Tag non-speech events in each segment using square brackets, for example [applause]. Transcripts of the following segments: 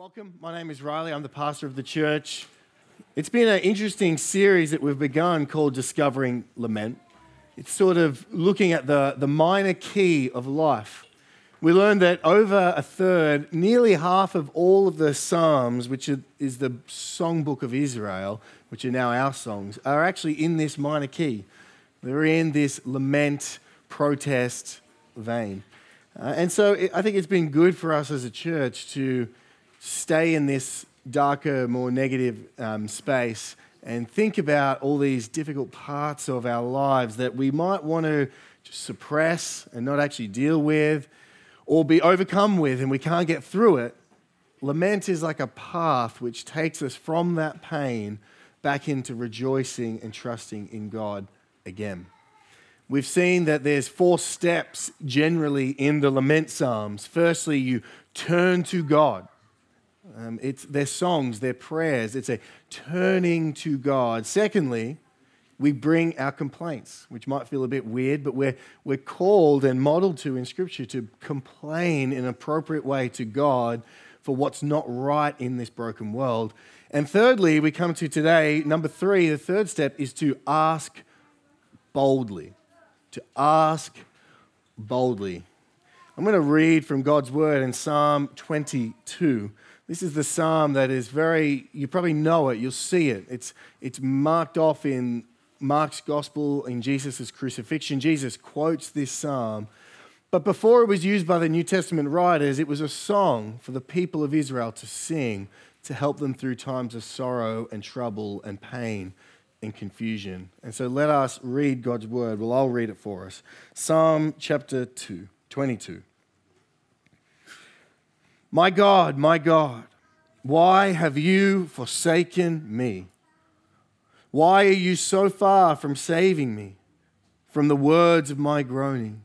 Welcome. My name is Riley. I'm the pastor of the church. It's been an interesting series that we've begun called Discovering Lament. It's sort of looking at the, the minor key of life. We learned that over a third, nearly half of all of the Psalms, which is the songbook of Israel, which are now our songs, are actually in this minor key. They're in this lament, protest vein. Uh, and so it, I think it's been good for us as a church to stay in this darker, more negative um, space and think about all these difficult parts of our lives that we might want to just suppress and not actually deal with or be overcome with and we can't get through it. Lament is like a path which takes us from that pain back into rejoicing and trusting in God again. We've seen that there's four steps generally in the lament psalms. Firstly, you turn to God. Um, it's their songs, their prayers. It's a turning to God. Secondly, we bring our complaints, which might feel a bit weird, but we're, we're called and modeled to in Scripture to complain in an appropriate way to God for what's not right in this broken world. And thirdly, we come to today, number three, the third step is to ask boldly. To ask boldly. I'm going to read from God's word in Psalm 22. This is the psalm that is very, you probably know it, you'll see it. It's, it's marked off in Mark's gospel, in Jesus' crucifixion. Jesus quotes this psalm. But before it was used by the New Testament writers, it was a song for the people of Israel to sing to help them through times of sorrow and trouble and pain and confusion. And so let us read God's word. Well, I'll read it for us. Psalm chapter 2, 22. My God, my God, why have you forsaken me? Why are you so far from saving me from the words of my groaning?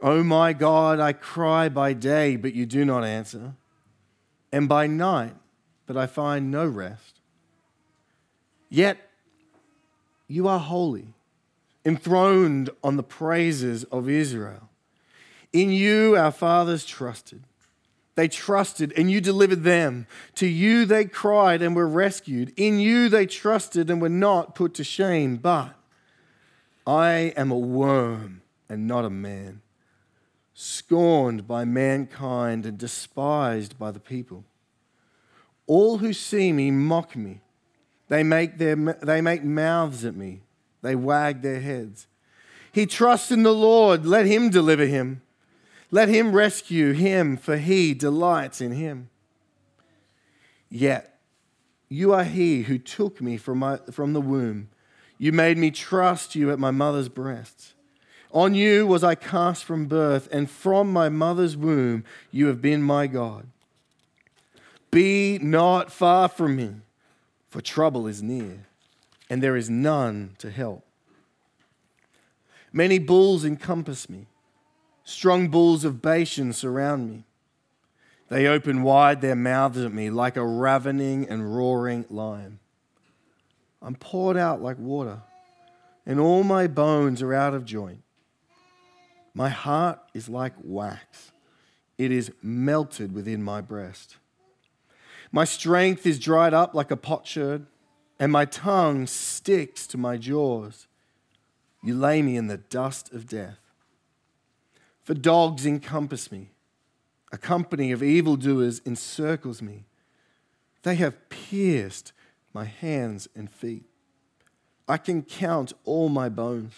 Oh my God, I cry by day, but you do not answer, and by night, but I find no rest. Yet you are holy, enthroned on the praises of Israel. In you our fathers trusted. They trusted, and you delivered them. To you they cried and were rescued. In you they trusted and were not put to shame. But I am a worm and not a man, scorned by mankind and despised by the people. All who see me mock me. They make, their, they make mouths at me. They wag their heads. He trusts in the Lord. Let him deliver him. Let him rescue him, for he delights in him. Yet you are he who took me from, my, from the womb. You made me trust you at my mother's breasts. On you was I cast from birth, and from my mother's womb you have been my God. Be not far from me, for trouble is near, and there is none to help. Many bulls encompass me Strong bulls of Bashan surround me. They open wide their mouths at me like a ravening and roaring lion. I'm poured out like water, and all my bones are out of joint. My heart is like wax, it is melted within my breast. My strength is dried up like a potsherd, and my tongue sticks to my jaws. You lay me in the dust of death. For dogs encompass me, a company of evildoers encircles me. They have pierced my hands and feet. I can count all my bones.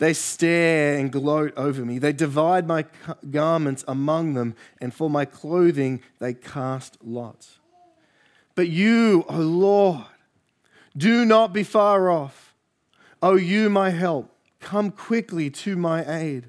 They stare and gloat over me. They divide my garments among them, and for my clothing they cast lots. But you, O Lord, do not be far off. O you, my help, come quickly to my aid.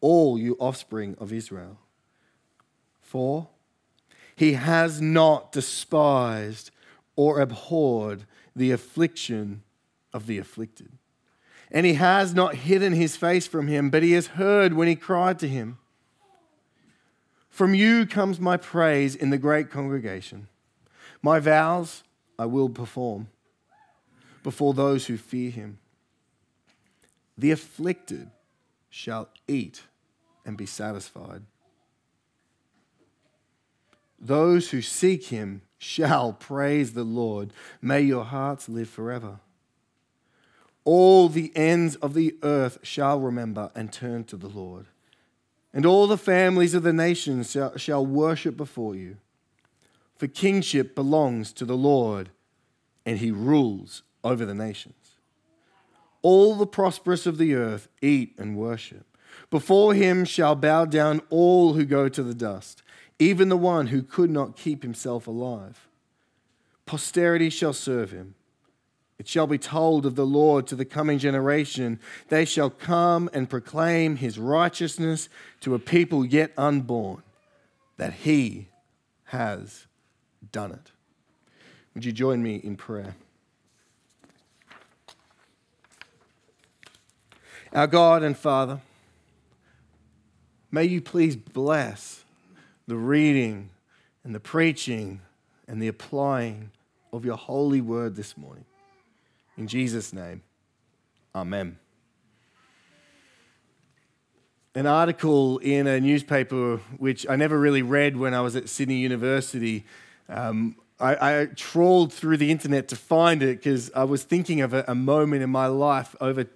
all you offspring of Israel. For He has not despised or abhorred the affliction of the afflicted. And he has not hidden his face from him, but he has heard when he cried to him. From you comes my praise in the great congregation. My vows I will perform before those who fear him. The afflicted shall eat and be satisfied. Those who seek him shall [laughs] praise the Lord. May your hearts live forever. All the ends of the earth shall remember and turn to the Lord. And all the families of the nations shall, shall worship before you. For kingship belongs to the Lord, and he rules over the nations. All the prosperous of the earth eat and worship. Before him shall bow down all who go to the dust, even the one who could not keep himself alive. Posterity shall serve him. It shall be told of the Lord to the coming generation. They shall come and proclaim his righteousness to a people yet unborn, that he has done it. Would you join me in prayer? Our God and Father, may you please bless the reading and the preaching and the applying of your holy word this morning. In Jesus' name, Amen. An article in a newspaper, which I never really read when I was at Sydney University, um, I, I, trawled through the internet to find it because I was thinking of a, a moment in my life over,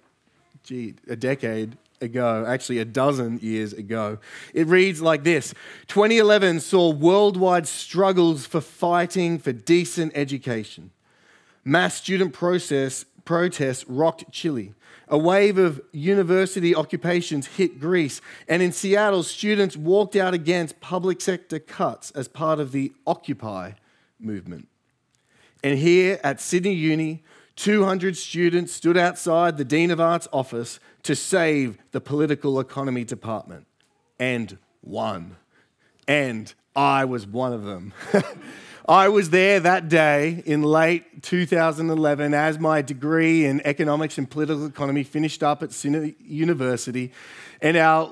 gee, a decade ago, actually a dozen years ago. It reads like this 2011 saw worldwide struggles for fighting for decent education. Mass student process, protests rocked Chile. A wave of university occupations hit Greece. And in Seattle, students walked out against public sector cuts as part of the Occupy movement. And here at Sydney Uni, 200 students stood outside the Dean of Arts office to save the political economy department and won. And I was one of them. [laughs] I was there that day in late 2011 as my degree in economics and political economy finished up at University, and our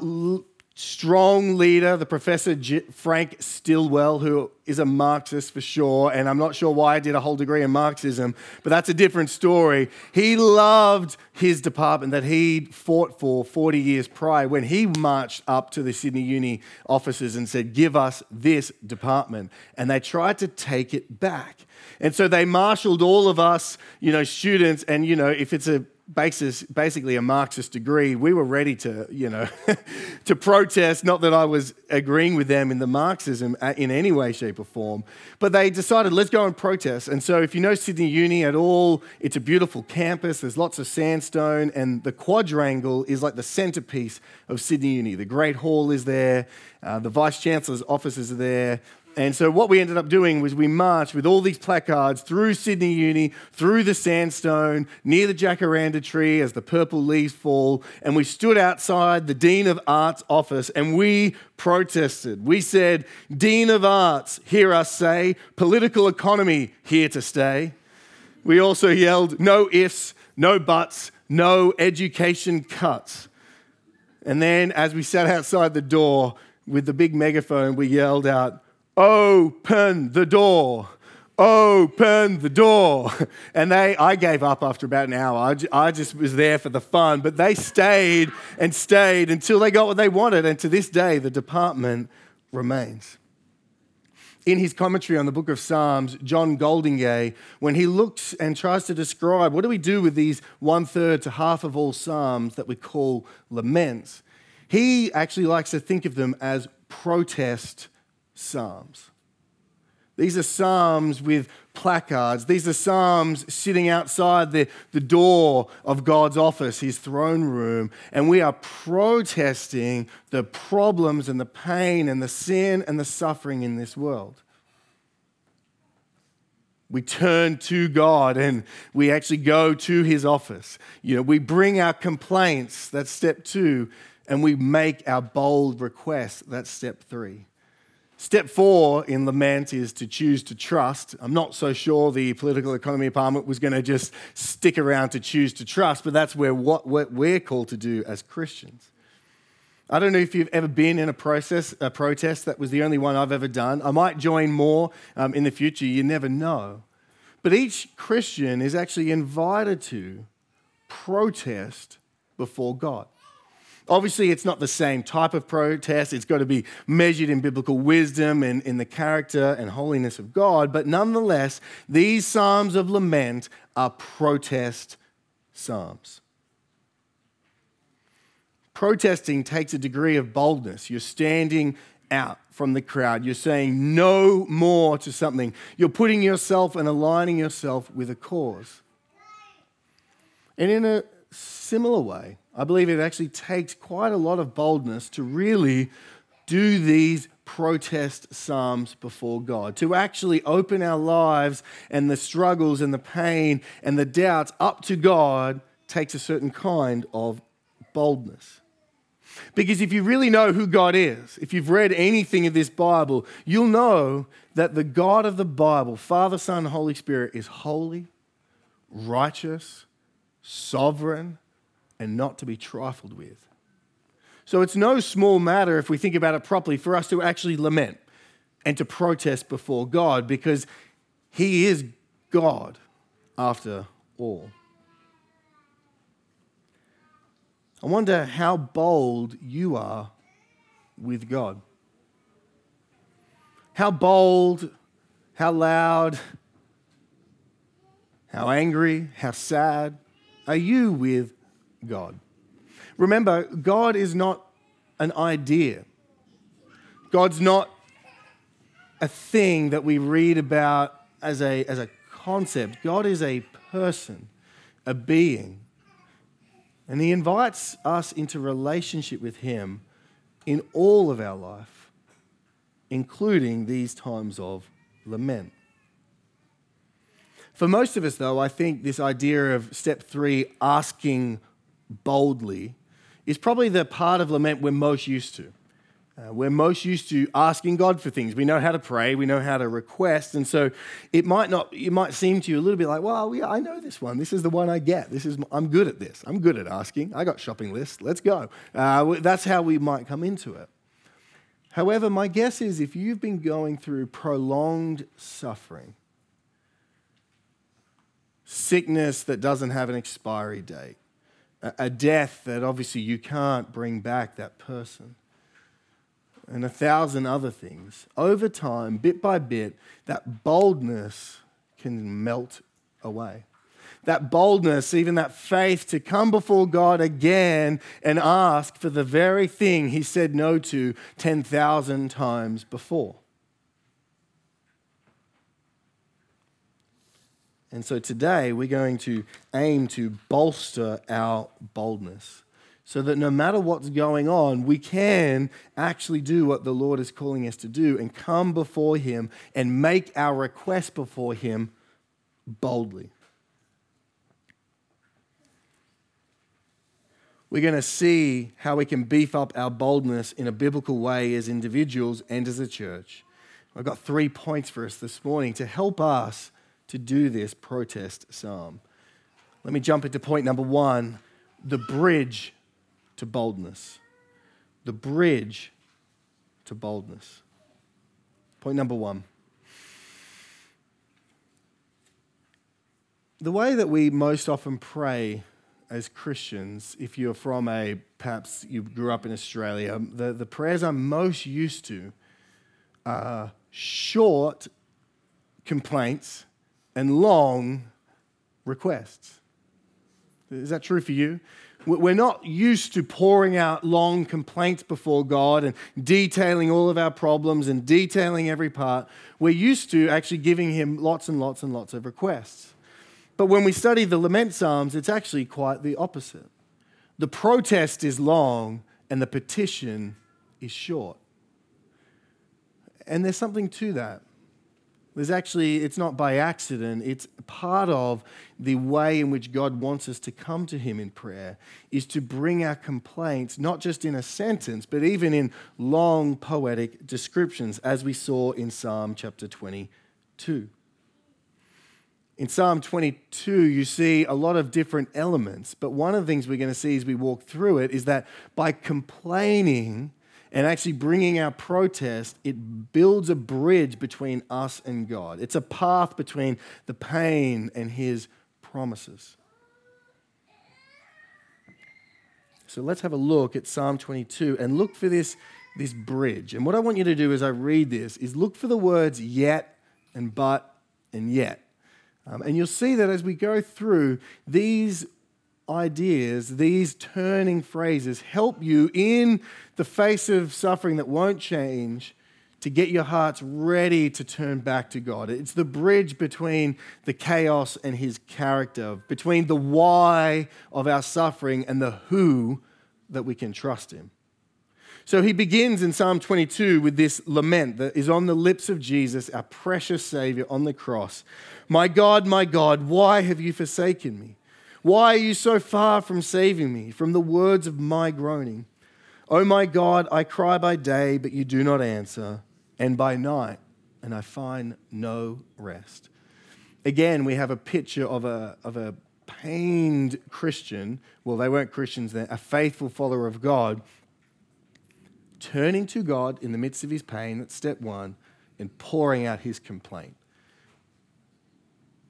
strong leader, the Professor G- Frank Stilwell, who is a Marxist for sure, and I'm not sure why I did a whole degree in Marxism, but that's a different story. He loved his department that he fought for 40 years prior when he marched up to the Sydney Uni offices and said, Give us this department. And they tried to take it back. And so they marshaled all of us, you know, students, and, you know, if it's a basically a Marxist degree, we were ready to, you know, [laughs] to protest. Not that I was agreeing with them in the Marxism uh, in any way, shape, or form, but they decided let's go and protest. And so, if you know Sydney Uni at all, it's a beautiful campus. There's lots of sandstone, and the quadrangle is like the centerpiece of Sydney Uni. The Great Hall is there. Uh, the Vice Chancellor's offices are there. And so, what we ended up doing was we marched with all these placards through Sydney Uni, through the sandstone, near the jacaranda tree as the purple leaves fall. And we stood outside the Dean of Arts office and we protested. We said, Dean of Arts, hear us say, political economy here to stay. We also yelled, no ifs, no buts, no education cuts. And then, as we sat outside the door with the big megaphone, we yelled out, Open the door. Open the door. [laughs] And they, I gave up after about an hour. I just was there for the fun, but they stayed and stayed until they got what they wanted. And to this day, the department remains. In his commentary on the book of Psalms, John Goldingay, when he looks and tries to describe what do we do with these one third to half of all Psalms that we call laments, he actually likes to think of them as protest Psalms. These are Psalms with placards. These are Psalms sitting outside the, the door of God's office, his throne room. And we are protesting the problems and the pain and the sin and the suffering in this world. We turn to God and we actually go to his office. You know, we bring our complaints, that's step two, and we make our bold requests, that's step three. Step four in lament is to choose to trust. I'm not so sure the political economy department was going to just stick around to choose to trust, but that's where what, we're called to do as Christians. I don't know if you've ever been in a process, a protest. That was the only one I've ever done. I might join more um, in the future. You never know. But each Christian is actually invited to protest before God. Obviously, it's not the same type of protest. It's got to be measured in biblical wisdom and in the character and holiness of God. But nonetheless, these Psalms of lament are protest Psalms. Protesting takes a degree of boldness. You're standing out from the crowd. You're saying no more to something. You're putting yourself and aligning yourself with a cause. And in a similar way, I believe it actually takes quite a lot of boldness to really do these protest psalms before God, to actually open our lives and the struggles and the pain and the doubts up to God takes a certain kind of boldness. Because if you really know who God is, if you've read anything of this Bible, you'll know that the God of the Bible, Father, Son, Holy Spirit, is holy, righteous, sovereign, and not to be trifled with. So it's no small matter, if we think about it properly, for us to actually lament and to protest before God because He is God after all. I wonder how bold you are with God. How bold, how loud, how angry, how sad are you with God. Remember, God is not an idea, God's not a thing that we read about as a, as a concept. God is a person, a being. And He invites us into relationship with Him in all of our life, including these times of lament. For most of us, though, I think this idea of step three, asking boldly is probably the part of lament we're most used to. Uh, we're most used to asking God for things. We know how to pray, we know how to request, and so it might not. It might seem to you a little bit like, well, yeah, I know this one. This is the one I get. This is I'm good at this. I'm good at asking. I got shopping lists. Let's go. Uh, that's how we might come into it. However, my guess is if you've been going through prolonged suffering, sickness that doesn't have an expiry date, a death that obviously you can't bring back that person, and a thousand other things. Over time, bit by bit, that boldness can melt away. That boldness, even that faith to come before God again and ask for the very thing he said no to 10,000 times before. And so today we're going to aim to bolster our boldness so that no matter what's going on, we can actually do what the Lord is calling us to do and come before Him and make our request before Him boldly. We're going to see how we can beef up our boldness in a biblical way as individuals and as a church. I've got three points for us this morning to help us to do this protest psalm. Let me jump into point number one the bridge to boldness. The bridge to boldness. Point number one. The way that we most often pray as Christians, if you're from a, perhaps you grew up in Australia, the, the prayers I'm most used to are short complaints and long requests. Is that true for you? We're not used to pouring out long complaints before God and detailing all of our problems and detailing every part. We're used to actually giving Him lots and lots and lots of requests. But when we study the lament psalms, it's actually quite the opposite. The protest is long and the petition is short. And there's something to that. There's actually, it's not by accident, it's part of the way in which God wants us to come to Him in prayer, is to bring our complaints, not just in a sentence, but even in long poetic descriptions, as we saw in Psalm chapter 22. In Psalm 22, you see a lot of different elements, but one of the things we're going to see as we walk through it is that by complaining, and actually bringing our protest, it builds a bridge between us and God. It's a path between the pain and His promises. So let's have a look at Psalm 22 and look for this, this bridge. And what I want you to do as I read this is look for the words yet and but and yet. Um, and you'll see that as we go through, these ideas, these turning phrases help you in the face of suffering that won't change to get your hearts ready to turn back to God. It's the bridge between the chaos and His character, between the why of our suffering and the who that we can trust Him. So he begins in Psalm 22 with this lament that is on the lips of Jesus, our precious Savior on the cross. My God, my God, why have you forsaken me? Why are you so far from saving me from the words of my groaning? Oh my God, I cry by day, but you do not answer, and by night, and I find no rest. Again, we have a picture of a, of a pained Christian. Well, they weren't Christians then, a faithful follower of God, turning to God in the midst of his pain, that's step one, and pouring out his complaint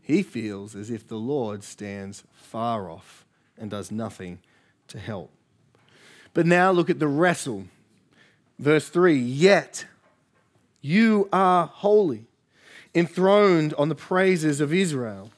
he feels as if the Lord stands far off and does nothing to help. But now look at the wrestle. Verse 3 Yet you are holy, enthroned on the praises of Israel.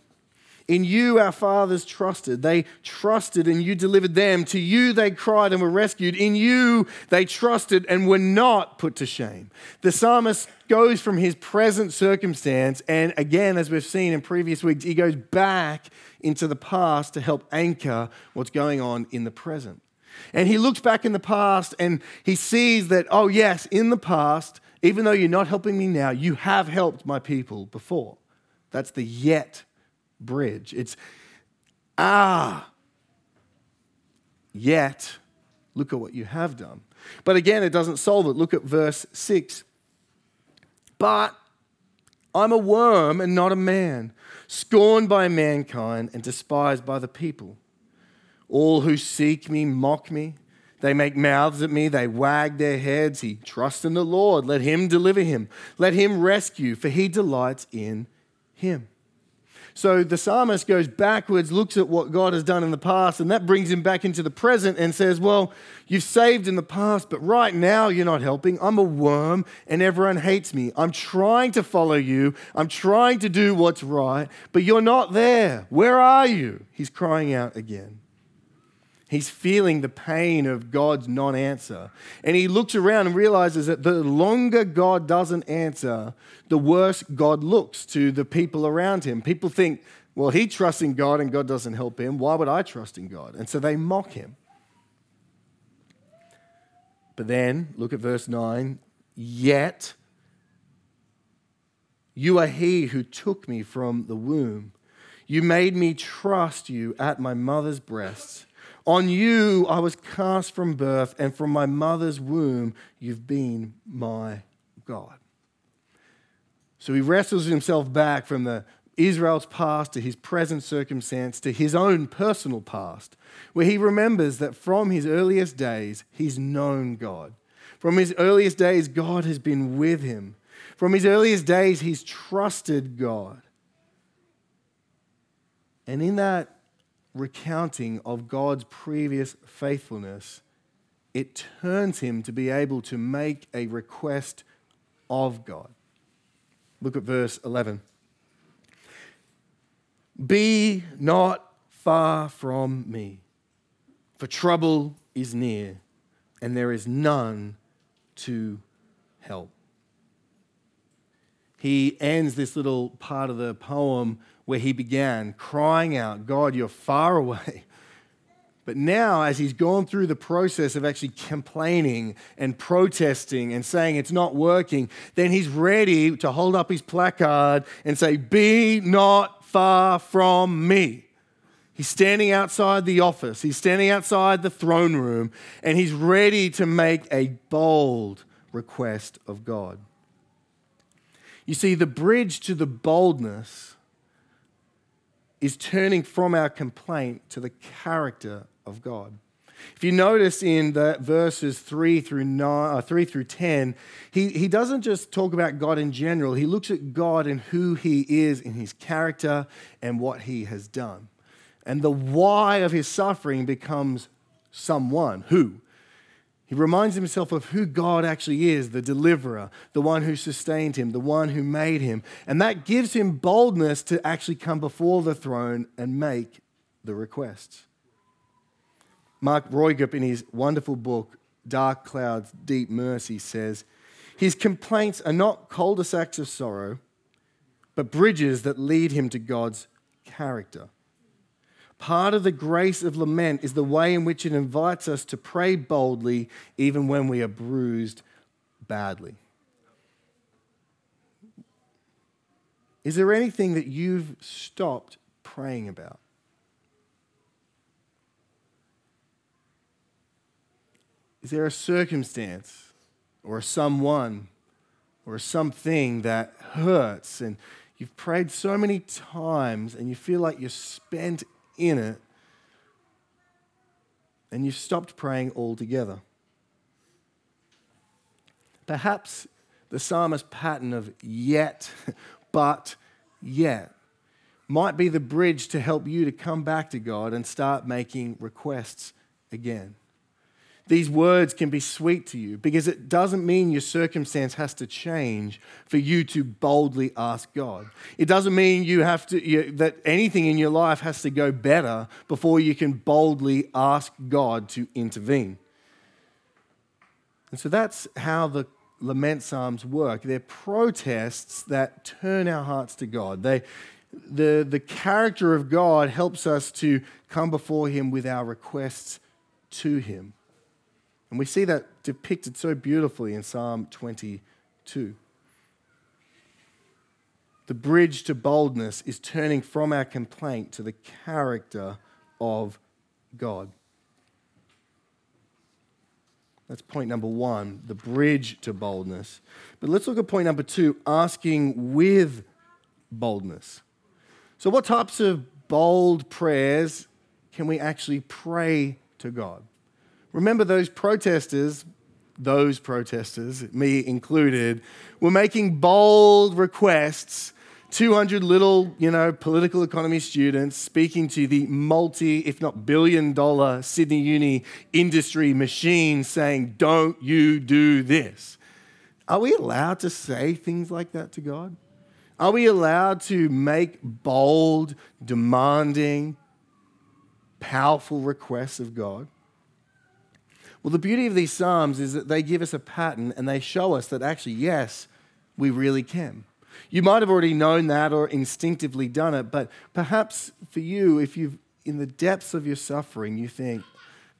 In you our fathers trusted. They trusted and you delivered them. To you they cried and were rescued. In you they trusted and were not put to shame. The psalmist goes from his present circumstance, and again, as we've seen in previous weeks, he goes back into the past to help anchor what's going on in the present. And he looks back in the past and he sees that, oh, yes, in the past, even though you're not helping me now, you have helped my people before. That's the yet bridge. It's, ah, yet, look at what you have done. But again, it doesn't solve it. Look at verse 6. But I'm a worm and not a man, scorned by mankind and despised by the people. All who seek me mock me. They make mouths at me, they wag their heads. He trusts in the Lord. Let him deliver him. Let him rescue, for he delights in him. So the psalmist goes backwards, looks at what God has done in the past, and that brings him back into the present and says, Well, you've saved in the past, but right now you're not helping. I'm a worm and everyone hates me. I'm trying to follow you, I'm trying to do what's right, but you're not there. Where are you? He's crying out again. He's feeling the pain of God's non answer. And he looks around and realizes that the longer God doesn't answer, the worse God looks to the people around him. People think, well, he trusts in God and God doesn't help him. Why would I trust in God? And so they mock him. But then, look at verse 9. Yet you are he who took me from the womb. You made me trust you at my mother's breasts. On you I was cast from birth, and from my mother's womb you've been my God. So he wrestles himself back from the Israel's past to his present circumstance to his own personal past, where he remembers that from his earliest days he's known God. From his earliest days, God has been with him. From his earliest days, he's trusted God. And in that recounting of God's previous faithfulness, it turns him to be able to make a request of God. Look at verse 11. Be not far from me, for trouble is near, and there is none to help. He ends this little part of the poem where he began, crying out, God, you're far [laughs] away. But now, as he's gone through the process of actually complaining and protesting and saying it's not working, then he's ready to hold up his placard and say, Be not far from me. He's standing outside the office, he's standing outside the throne room, and he's ready to make a bold request of God. You see, the bridge to the boldness is turning from our complaint to the character of God. If you notice in the verses 3 through, nine, uh, 3 through 10, he, he doesn't just talk about God in general, he looks at God and who he is in his character and what he has done. And the why of his suffering becomes someone, who. He reminds himself of who God actually is the deliverer, the one who sustained him, the one who made him. And that gives him boldness to actually come before the throne and make the requests. Mark Vroegop, in his wonderful book, Dark Clouds, Deep Mercy, says his complaints are not cul de sacs of sorrow, but bridges that lead him to God's character. Part of the grace of lament is the way in which it invites us to pray boldly even when we are bruised badly. Is there anything that you've stopped praying about? Is there a circumstance or someone or something that hurts and you've prayed so many times and you feel like you're spent in it and you've stopped praying altogether? Perhaps the psalmist's pattern of yet, [laughs] but yet might be the bridge to help you to come back to God and start making requests again these words can be sweet to you because it doesn't mean your circumstance has to change for you to boldly ask God. It doesn't mean you have to you, that anything in your life has to go better before you can boldly ask God to intervene. And so that's how the lament psalms work. They're protests that turn our hearts to God. They the, the character of God helps us to come before Him with our requests to Him. And we see that depicted so beautifully in Psalm 22. The bridge to boldness is turning from our complaint to the character of God. That's point number one, the bridge to boldness. But let's look at point number two, asking with boldness. So, what types of bold prayers can we actually pray to God? Remember, those protesters, those protesters, me included, were making bold requests 200 little, you know, political economy students speaking to the multi, if not billion dollar Sydney Uni industry machine saying, Don't you do this. Are we allowed to say things like that to God? Are we allowed to make bold, demanding, powerful requests of God? Well, the beauty of these Psalms is that they give us a pattern and they show us that actually, yes, we really can. You might have already known that or instinctively done it, but perhaps for you, if you've in the depths of your suffering, you think,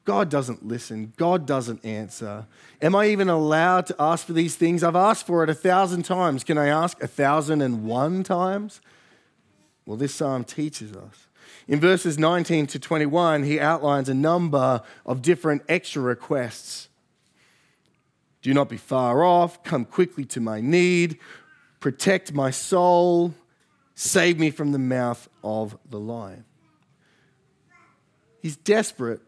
God doesn't listen. God doesn't answer. Am I even allowed to ask for these things? I've asked for it a thousand times. Can I ask a thousand and one times? Well, this psalm teaches us. In verses 19 to 21, he outlines a number of different extra requests. Do not be far off, come quickly to my need, protect my soul, save me from the mouth of the lion. He's desperate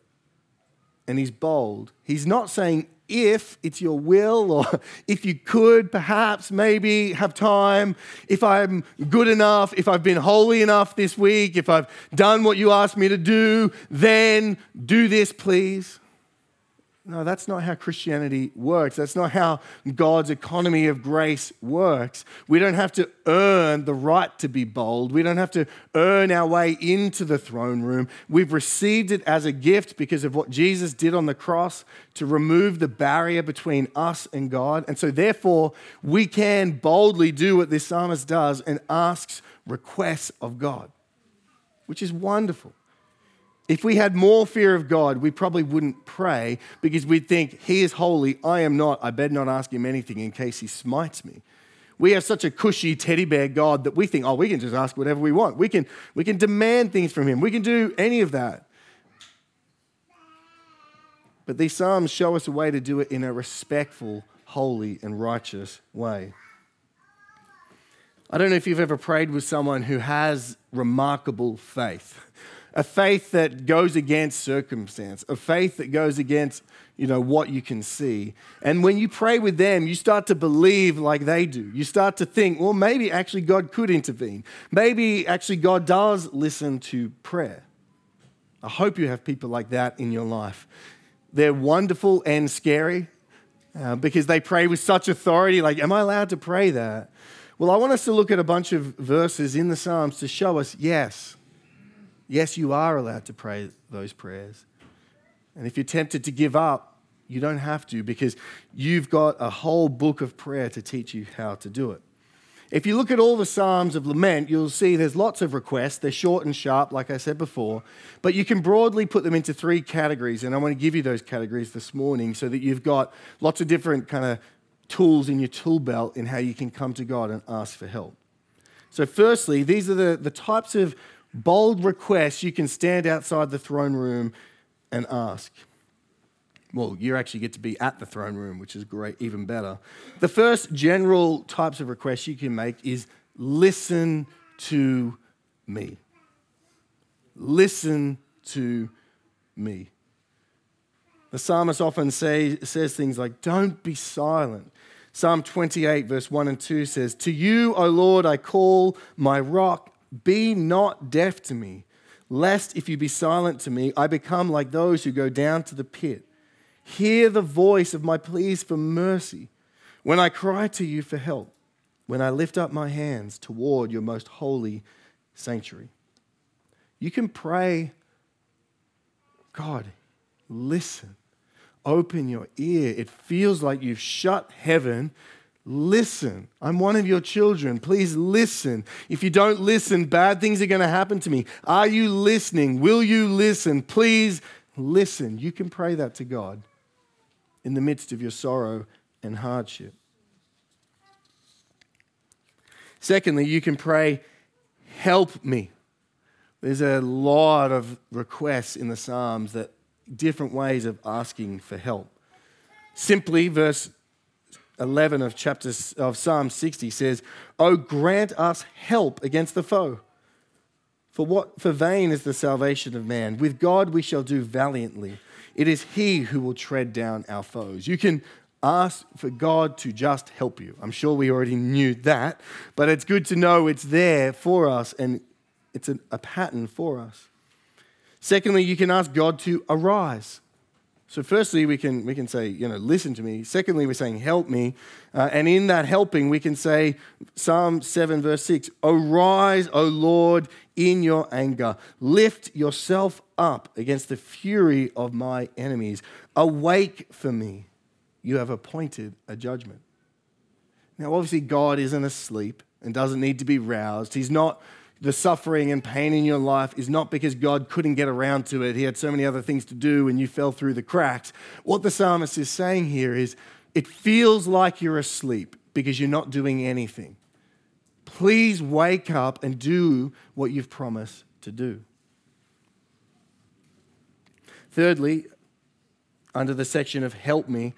and he's bold. He's not saying if it's your will, or [laughs] if you could perhaps maybe have time, if I'm good enough, if I've been holy enough this week, if I've done what you asked me to do, then do this, please. No, that's not how Christianity works. That's not how God's economy of grace works. We don't have to earn the right to be bold. We don't have to earn our way into the throne room. We've received it as a gift because of what Jesus did on the cross to remove the barrier between us and God. And so, therefore, we can boldly do what this psalmist does and asks requests of God, which is wonderful. If we had more fear of God, we probably wouldn't pray because we'd think, He is holy, I am not. I better not ask Him anything in case He smites me. We have such a cushy teddy bear God that we think, oh, we can just ask whatever we want. We can, we can demand things from Him. We can do any of that. But these Psalms show us a way to do it in a respectful, holy, and righteous way. I don't know if you've ever prayed with someone who has remarkable faith a faith that goes against circumstance, a faith that goes against you know what you can see. And when you pray with them, you start to believe like they do. You start to think, well, maybe actually God could intervene. Maybe actually God does listen to prayer. I hope you have people like that in your life. They're wonderful and scary uh, because they pray with such authority. Like, am I allowed to pray that? Well, I want us to look at a bunch of verses in the Psalms to show us yes, Yes, you are allowed to pray those prayers. And if you're tempted to give up, you don't have to because you've got a whole book of prayer to teach you how to do it. If you look at all the Psalms of lament, you'll see there's lots of requests. They're short and sharp, like I said before, but you can broadly put them into three categories. And I want to give you those categories this morning so that you've got lots of different kind of tools in your tool belt in how you can come to God and ask for help. So, firstly, these are the, the types of bold requests you can stand outside the throne room and ask. Well, you actually get to be at the throne room, which is great, even better. The first general types of requests you can make is listen to me. Listen to me. The psalmist often say, says things like, Don't be silent. Psalm 28, verse 1 and 2 says, To you, O Lord, I call, my rock be not deaf to me, lest if you be silent to me, I become like those who go down to the pit. Hear the voice of my pleas for mercy when I cry to you for help, when I lift up my hands toward your most holy sanctuary. You can pray, God, listen, open your ear. It feels like you've shut heaven Listen. I'm one of your children. Please listen. If you don't listen, bad things are going to happen to me. Are you listening? Will you listen? Please listen. You can pray that to God in the midst of your sorrow and hardship. Secondly, you can pray, Help me. There's a lot of requests in the Psalms that different ways of asking for help. Simply, verse 11 of chapter of Psalm 60 says, "Oh grant us help against the foe. For what for vain is the salvation of man? With God we shall do valiantly. It is he who will tread down our foes." You can ask for God to just help you. I'm sure we already knew that, but it's good to know it's there for us and it's a, a pattern for us. Secondly, you can ask God to arise. So, firstly, we can, we can say, you know, listen to me. Secondly, we're saying, help me. Uh, and in that helping, we can say, Psalm 7, verse 6 Arise, O Lord, in your anger. Lift yourself up against the fury of my enemies. Awake for me. You have appointed a judgment. Now, obviously, God isn't asleep and doesn't need to be roused. He's not the suffering and pain in your life is not because God couldn't get around to it. He had so many other things to do and you fell through the cracks. What the psalmist is saying here is it feels like you're asleep because you're not doing anything. Please wake up and do what you've promised to do. Thirdly, under the section of help me,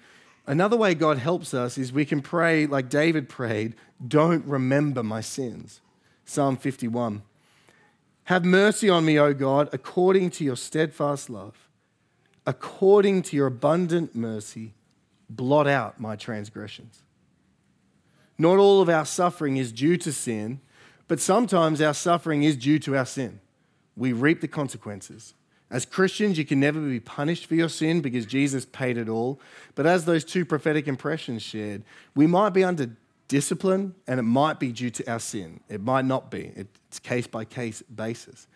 another way God helps us is we can pray like David prayed, don't remember my sins. Psalm 51. Have mercy on me, O God, according to your steadfast love. According to your abundant mercy, blot out my transgressions. Not all of our suffering is due to sin, but sometimes our suffering is due to our sin. We reap the consequences. As Christians, you can never be punished for your sin because Jesus paid it all. But as those two prophetic impressions shared, we might be under discipline, and it might be due to our sin. It might not be. It's case by case basis.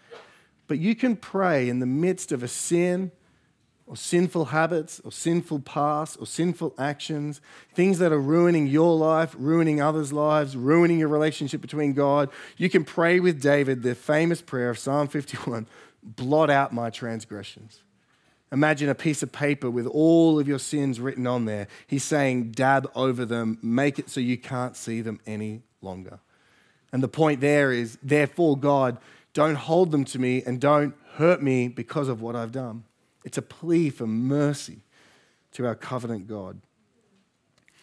But you can pray in the midst of a sin or sinful habits or sinful past or sinful actions, things that are ruining your life, ruining others' lives, ruining your relationship between God. You can pray with David the famous prayer of Psalm 51 blot out my transgressions. Imagine a piece of paper with all of your sins written on there. He's saying, dab over them, make it so you can't see them any longer. And the point there is, therefore, God, don't hold them to me and don't hurt me because of what I've done. It's a plea for mercy to our covenant God.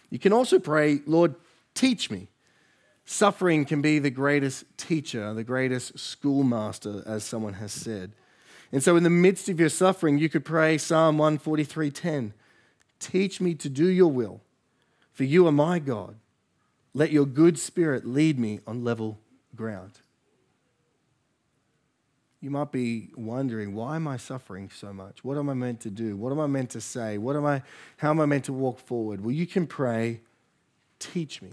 You can also pray, Lord, teach me. Suffering can be the greatest teacher, the greatest schoolmaster, as someone has said. And so, in the midst of your suffering, you could pray Psalm 143:10. Teach me to do your will, for you are my God. Let your good spirit lead me on level ground. You might be wondering, why am I suffering so much? What am I meant to do? What am I meant to say? What am I, how am I meant to walk forward? Well, you can pray, teach me.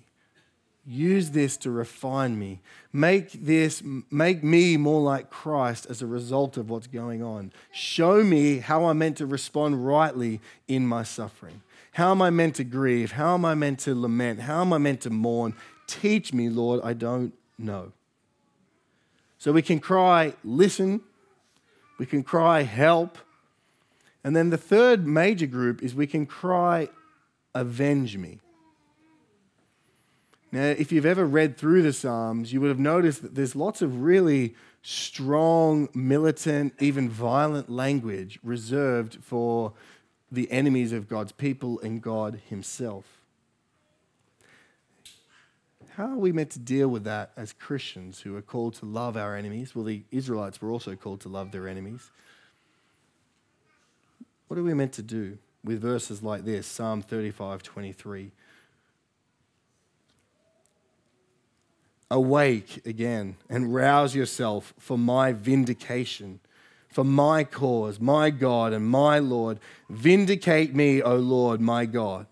Use this to refine me. Make this, make me more like Christ as a result of what's going on. Show me how I'm meant to respond rightly in my suffering. How am I meant to grieve? How am I meant to lament? How am I meant to mourn? Teach me, Lord, I don't know. So we can cry, listen. We can cry, help. And then the third major group is we can cry, avenge me. Now, if you've ever read through the Psalms, you would have noticed that there's lots of really strong, militant, even violent language reserved for the enemies of God's people and God Himself. How are we meant to deal with that as Christians who are called to love our enemies? Well, the Israelites were also called to love their enemies. What are we meant to do with verses like this Psalm 35 23? Awake again and rouse yourself for my vindication, for my cause, my God and my Lord. Vindicate me, O Lord, my God.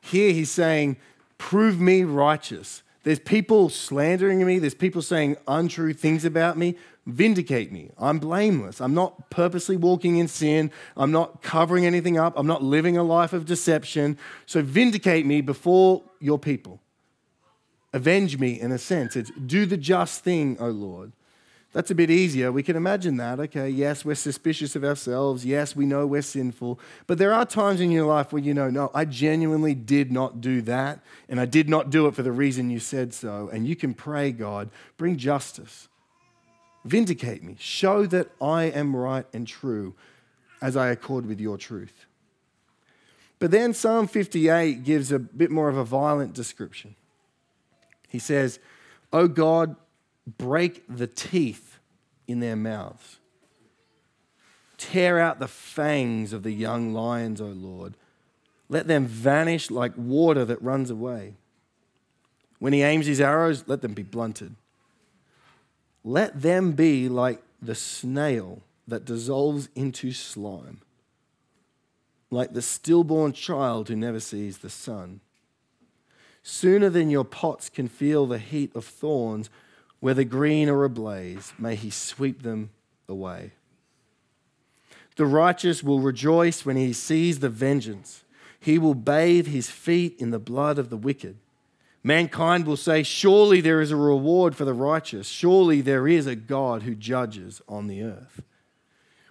Here he's saying, Prove me righteous. There's people slandering me, there's people saying untrue things about me. Vindicate me. I'm blameless. I'm not purposely walking in sin. I'm not covering anything up. I'm not living a life of deception. So vindicate me before your people. Avenge me, in a sense. It's do the just thing, O Lord. That's a bit easier. We can imagine that. Okay, yes, we're suspicious of ourselves. Yes, we know we're sinful. But there are times in your life where you know, no, I genuinely did not do that, and I did not do it for the reason you said so. And you can pray, God, bring justice. Vindicate me. Show that I am right and true as I accord with your truth. But then Psalm 58 gives a bit more of a violent description. He says, Oh God, break the teeth in their mouths. Tear out the fangs of the young lions, O Lord. Let them vanish like water that runs away. When he aims his arrows, let them be blunted. Let them be like the snail that dissolves into slime, like the stillborn child who never sees the sun. Sooner than your pots can feel the heat of thorns, whether green or ablaze, may he sweep them away. The righteous will rejoice when he sees the vengeance. He will bathe his feet in the blood of the wicked. Mankind will say, Surely there is a reward for the righteous. Surely there is a God who judges on the earth.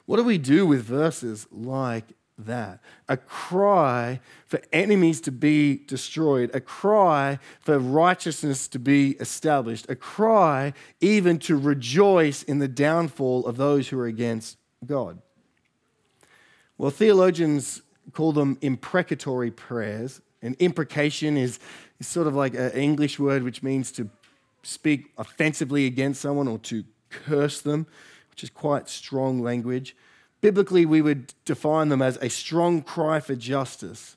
What do we do with verses like that. A cry for enemies to be destroyed, a cry for righteousness to be established, a cry even to rejoice in the downfall of those who are against God. Well, theologians call them imprecatory prayers. And imprecation is, is sort of like an English word which means to speak offensively against someone or to curse them, which is quite strong language. Biblically, we would define them as a strong cry for justice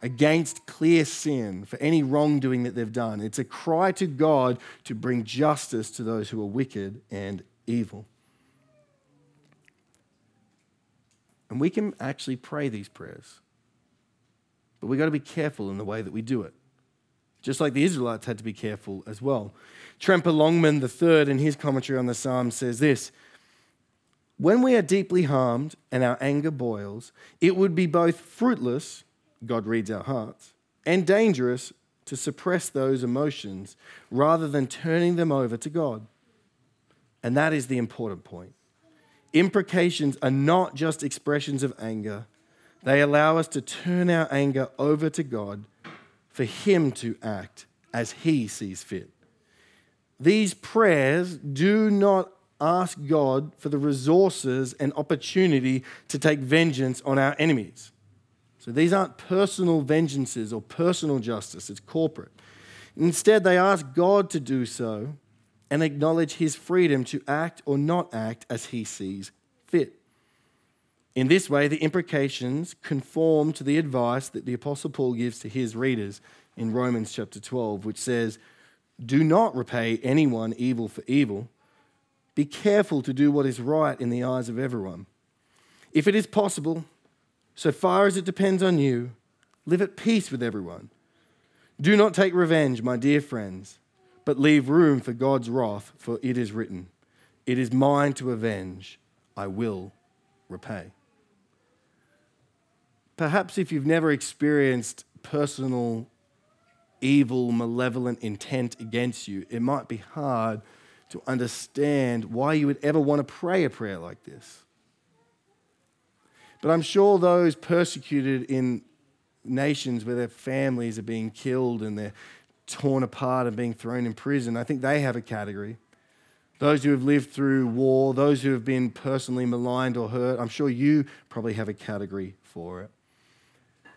against clear sin, for any wrongdoing that they've done. It's a cry to God to bring justice to those who are wicked and evil. And we can actually pray these prayers. But we've got to be careful in the way that we do it. Just like the Israelites had to be careful as well. Tremper Longman III, in his commentary on the Psalm, says this when we are deeply harmed and our anger boils, it would be both fruitless, God reads our hearts, and dangerous to suppress those emotions rather than turning them over to God. And that is the important point. Imprecations are not just expressions of anger, they allow us to turn our anger over to God for Him to act as He sees fit. These prayers do not ask God for the resources and opportunity to take vengeance on our enemies. So these aren't personal vengeances or personal justice, it's corporate. Instead, they ask God to do so and acknowledge his freedom to act or not act as he sees fit. In this way, the imprecations conform to the advice that the Apostle Paul gives to his readers in Romans chapter 12, which says, Do not repay anyone evil for evil. Be careful to do what is right in the eyes of everyone. If it is possible, so far as it depends on you, live at peace with everyone. Do not take revenge, my dear friends, but leave room for God's wrath, for it is written, It is mine to avenge, I will repay. Perhaps if you've never experienced personal evil, malevolent intent against you, it might be hard to understand why you would ever want to pray a prayer like this. But I'm sure those persecuted in nations where their families are being killed and they're torn apart and being thrown in prison, I think they have a category. Those who have lived through war, those who have been personally maligned or hurt, I'm sure you probably have a category for it.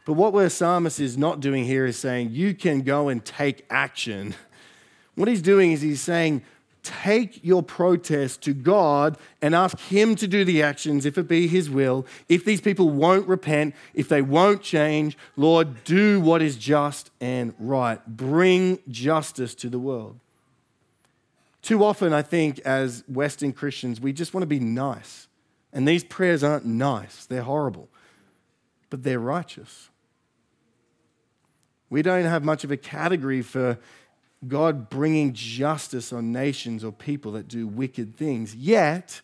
But what the psalmist is not doing here is saying you can go and take action. [laughs] What he's doing is he's saying, take your protest to God and ask Him to do the actions if it be His will. If these people won't repent, if they won't change, Lord, do what is just and right. Bring justice to the world. Too often, I think, as Western Christians, we just want to be nice. And these prayers aren't nice, they're horrible, but they're righteous. We don't have much of a category for God bringing justice on nations or people that do wicked things. Yet,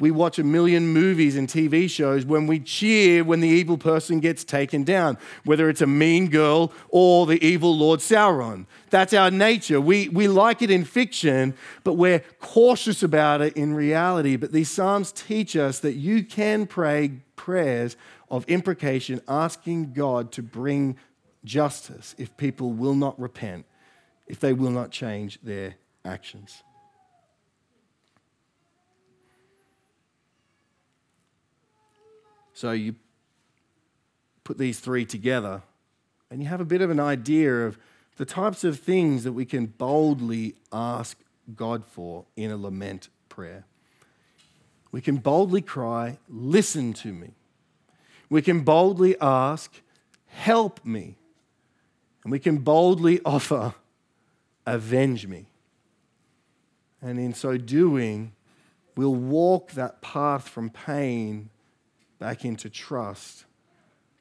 we watch a million movies and TV shows when we cheer when the evil person gets taken down, whether it's a mean girl or the evil Lord Sauron. That's our nature. We, we like it in fiction, but we're cautious about it in reality. But these Psalms teach us that you can pray prayers of imprecation, asking God to bring justice if people will not repent if they will not change their actions. So you put these three together, and you have a bit of an idea of the types of things that we can boldly ask God for in a lament prayer. We can boldly cry, Listen to me. We can boldly ask, Help me. And we can boldly [laughs] offer, avenge me. And in so doing, we'll walk that path from pain back into trust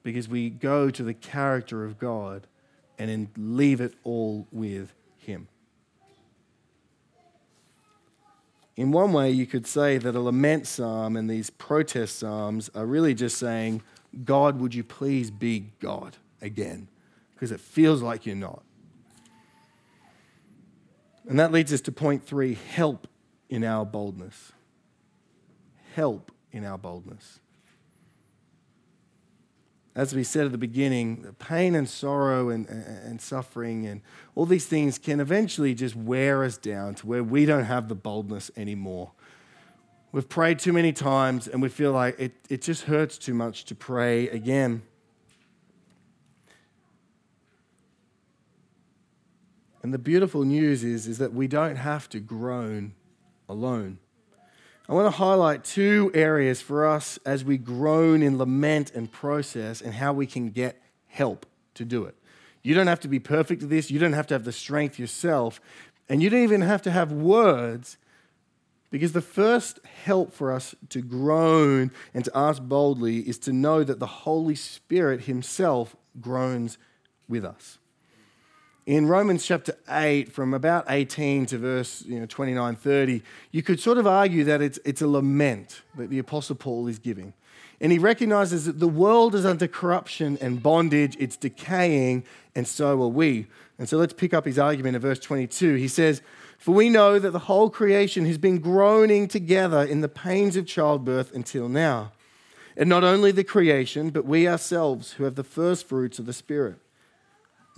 because we go to the character of God and then leave it all with Him. In one way, you could say that a lament psalm and these protest psalms are really just saying, God, would you please be God again? Because it feels like you're not. And that leads us to point three help in our boldness. Help in our boldness. As we said at the beginning, pain and sorrow and, and suffering and all these things can eventually just wear us down to where we don't have the boldness anymore. We've prayed too many times and we feel like it, it just hurts too much to pray again. And the beautiful news is, is that we don't have to groan alone. I want to highlight two areas for us as we groan and lament and process and how we can get help to do it. You don't have to be perfect at this, you don't have to have the strength yourself, and you don't even have to have words. Because the first help for us to groan and to ask boldly is to know that the Holy Spirit Himself groans with us. In Romans chapter 8, from about 18 to verse you know, 29 30, you could sort of argue that it's, it's a lament that the Apostle Paul is giving. And he recognizes that the world is under corruption and bondage, it's decaying, and so are we. And so let's pick up his argument in verse 22. He says, For we know that the whole creation has been groaning together in the pains of childbirth until now. And not only the creation, but we ourselves who have the first fruits of the Spirit,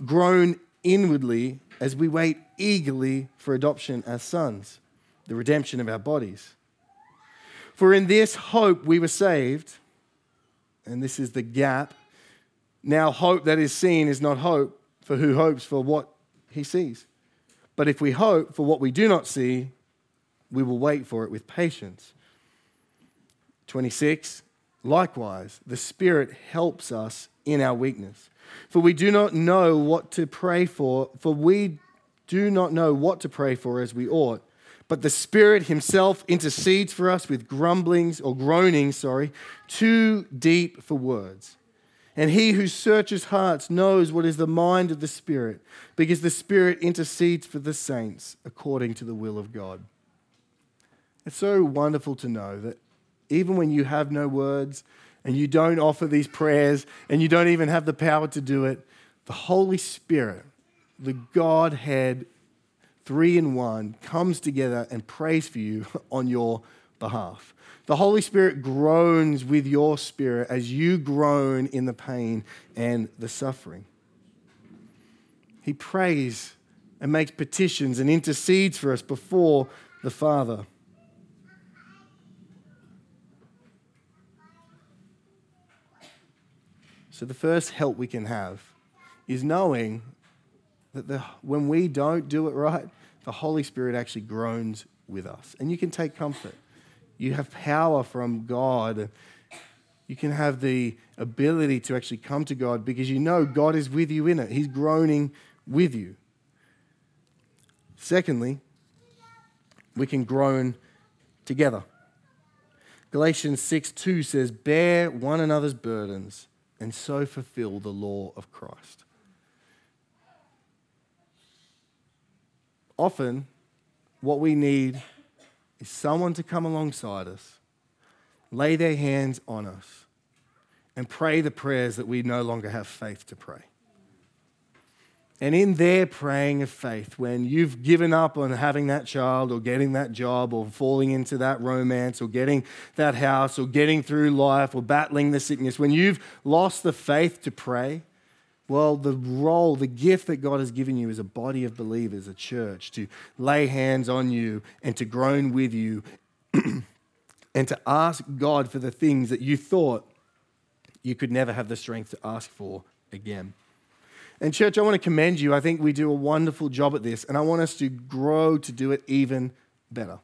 groan inwardly as we wait eagerly for adoption as sons, the redemption of our bodies. For in this hope we were saved, and this is the gap. Now, hope that is seen is not hope, for who hopes for what he sees? But if we hope for what we do not see, we will wait for it with patience. 26. Likewise, the Spirit helps us in our weakness. For we do not know what to pray for, for we do not know what to pray for as we ought. But the Spirit Himself intercedes for us with grumblings or groanings, sorry, too deep for words. And He who searches hearts knows what is the mind of the Spirit, because the Spirit intercedes for the saints according to the will of God. It's so wonderful to know that even when you have no words, and you don't offer these prayers and you don't even have the power to do it, the Holy Spirit, the Godhead, three in one, comes together and prays for you [laughs] on your behalf. The Holy Spirit groans with your spirit as you groan in the pain and the suffering. He prays and makes petitions and intercedes for us before the Father. So, the first help we can have is knowing that the, when we don't do it right, the Holy Spirit actually groans with us. And you can take comfort. You have power from God. You can have the ability to actually come to God because you know God is with you in it. He's groaning with you. Secondly, we can groan together. Galatians 6 2 says, Bear one another's burdens and so fulfill the law of Christ. Often, what we need is someone to come alongside us, lay their hands on us, and pray the prayers that we no longer have faith to pray. And in their praying of faith, when you've given up on having that child or getting that job or falling into that romance or getting that house or getting through life or battling the sickness, when you've lost the faith to pray, well, the role, the gift that God has given you is a body of believers, a church, to lay hands on you and to groan with you [clears throat] and to ask God for the things that you thought you could never have the strength to ask for again. And, church, I want to commend you. I think we do a wonderful job at this, and I want us to grow to do it even better.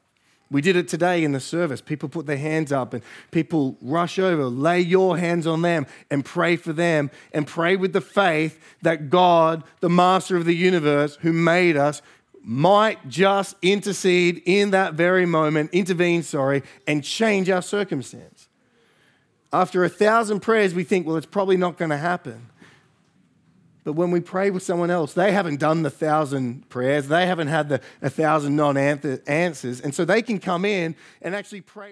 We did it today in the service. People put their hands up and people rush over, lay your hands on them and pray for them and pray with the faith that God, the master of the universe who made us, might just intercede in that very moment, intervene, sorry, and change our circumstance. After a thousand prayers, we think, well, it's probably not going to happen. But when we pray with someone else, they haven't done the thousand prayers, they haven't had the a thousand non answers, and so they can come in and actually pray.